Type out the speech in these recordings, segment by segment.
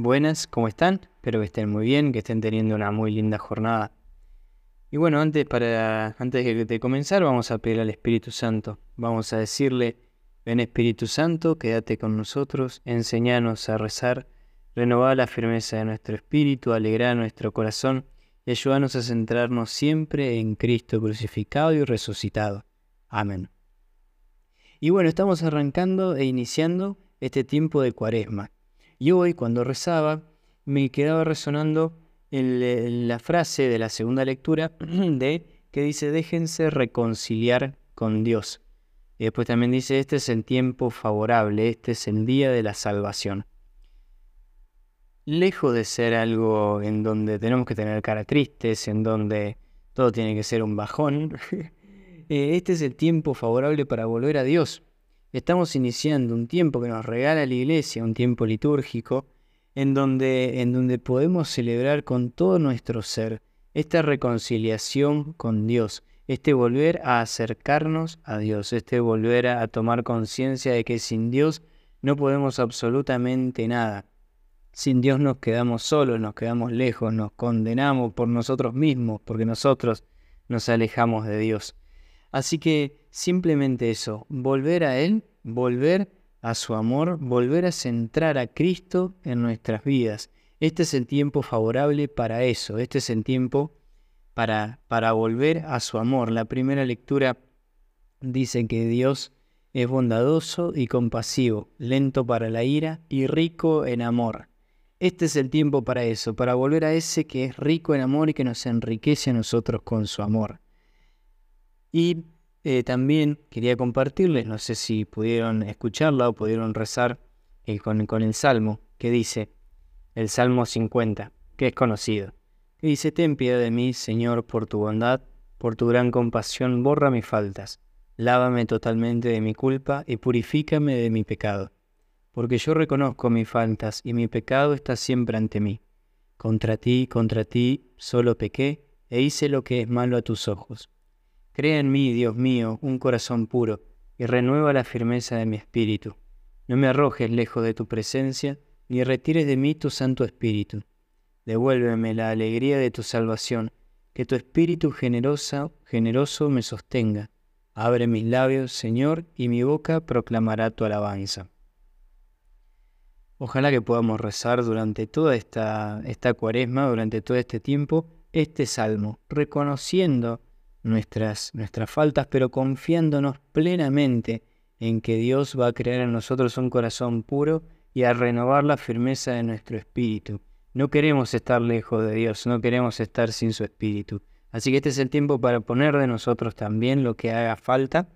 Buenas, ¿cómo están? Espero que estén muy bien, que estén teniendo una muy linda jornada. Y bueno, antes, para, antes de, comenzar, vamos a pedir al Espíritu Santo. Vamos a decirle, ven Espíritu Santo, quédate con nosotros, enséñanos a rezar, renová la firmeza de nuestro espíritu, alegra nuestro corazón y ayúdanos a centrarnos siempre en Cristo crucificado y resucitado. Amén. Y bueno, estamos arrancando e iniciando este tiempo de cuaresma. Y hoy, cuando rezaba, me quedaba resonando la frase de la segunda lectura de que dice, déjense reconciliar con Dios. Y después también dice, este es el tiempo favorable, este es el día de la salvación. Lejos de ser algo en donde tenemos que tener cara tristes, en donde todo tiene que ser un bajón, eh, este es el tiempo favorable para volver a Dios, Estamos iniciando un tiempo que nos regala la iglesia, un tiempo litúrgico, en donde, en donde podemos celebrar con todo nuestro ser esta reconciliación con Dios, este volver a acercarnos a Dios, este volver a, a tomar conciencia de que sin Dios no podemos absolutamente nada. Sin Dios nos quedamos solos, nos quedamos lejos, nos condenamos por nosotros mismos, porque nosotros nos alejamos de Dios. Así que simplemente eso, volver a Él, volver a su amor, volver a centrar a Cristo en nuestras vidas. Este es el tiempo favorable para eso, este es el tiempo para, para volver a su amor. La primera lectura dice que Dios es bondadoso y compasivo, lento para la ira y rico en amor. Este es el tiempo para eso, para volver a ese que es rico en amor y que nos enriquece a nosotros con su amor. Y eh, también quería compartirles, no sé si pudieron escucharla o pudieron rezar eh, con, con, el Salmo, que dice, el Salmo 50, que es conocido, que dice, Ten piedad de mí, Señor, por tu bondad, por tu gran compasión, borra mis faltas, lávame totalmente de mi culpa y purifícame de mi pecado, porque yo reconozco mis faltas y mi pecado está siempre ante mí. Contra ti, contra ti, solo pequé e hice lo que es malo a tus ojos Crea en mí, Dios mío, un corazón puro, y renueva la firmeza de mi espíritu. No me arrojes lejos de tu presencia, ni retires de mí tu Santo Espíritu. Devuélveme la alegría de tu salvación, que tu Espíritu generosa, generoso me sostenga. Abre mis labios, Señor, y mi boca proclamará tu alabanza. Ojalá que podamos rezar durante toda esta, esta cuaresma, durante todo este tiempo, este salmo, reconociendo nuestras, nuestras faltas, pero confiándonos plenamente en que Dios va a crear en nosotros un corazón puro y a renovar la firmeza de nuestro espíritu. No queremos estar lejos de Dios, no queremos estar sin su espíritu. Así que este es el tiempo para poner de nosotros también lo que haga falta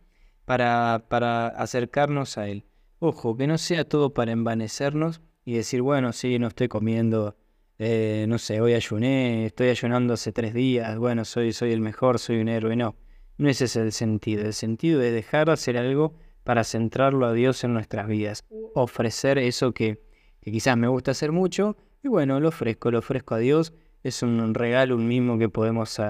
para, para acercarnos a Él. Ojo, que no sea todo para envanecernos y decir, bueno, sí, no estoy comiendo eh, no sé, hoy ayuné, estoy ayunando hace tres días, bueno, soy, soy el mejor, soy un héroe. No, no ese es el sentido. El sentido es dejar de hacer algo para centrarlo a Dios en nuestras vidas. Ofrecer eso que, quizás me gusta hacer mucho, y bueno, lo ofrezco, lo ofrezco a Dios. Es un regalo, un mismo que podemos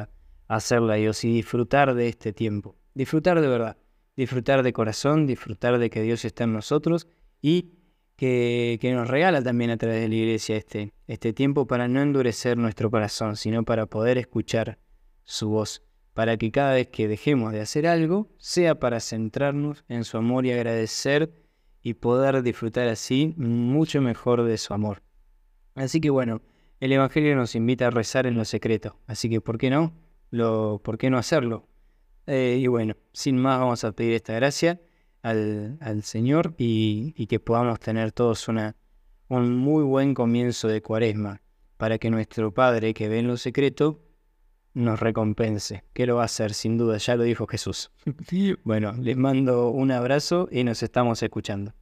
hacerle a Dios y disfrutar de este tiempo. Disfrutar de verdad, disfrutar de corazón, disfrutar de que Dios está en nosotros y que, nos regala también a través de la iglesia este, este tiempo para no endurecer nuestro corazón, sino para poder escuchar su voz, para que cada vez que dejemos de hacer algo sea para centrarnos en su amor y agradecer y poder disfrutar así mucho mejor de su amor. Así que bueno, el Evangelio nos invita a rezar en lo secreto, así que ¿por qué no? Lo, ¿Por qué no hacerlo? Eh, y bueno, sin más vamos a pedir esta gracia al, Señor y, que podamos tener todos una, un muy buen comienzo de cuaresma para que nuestro Padre que ve en lo secreto nos recompense, que lo va a hacer sin duda, ya lo dijo Jesús. bueno, les mando un abrazo y nos estamos escuchando.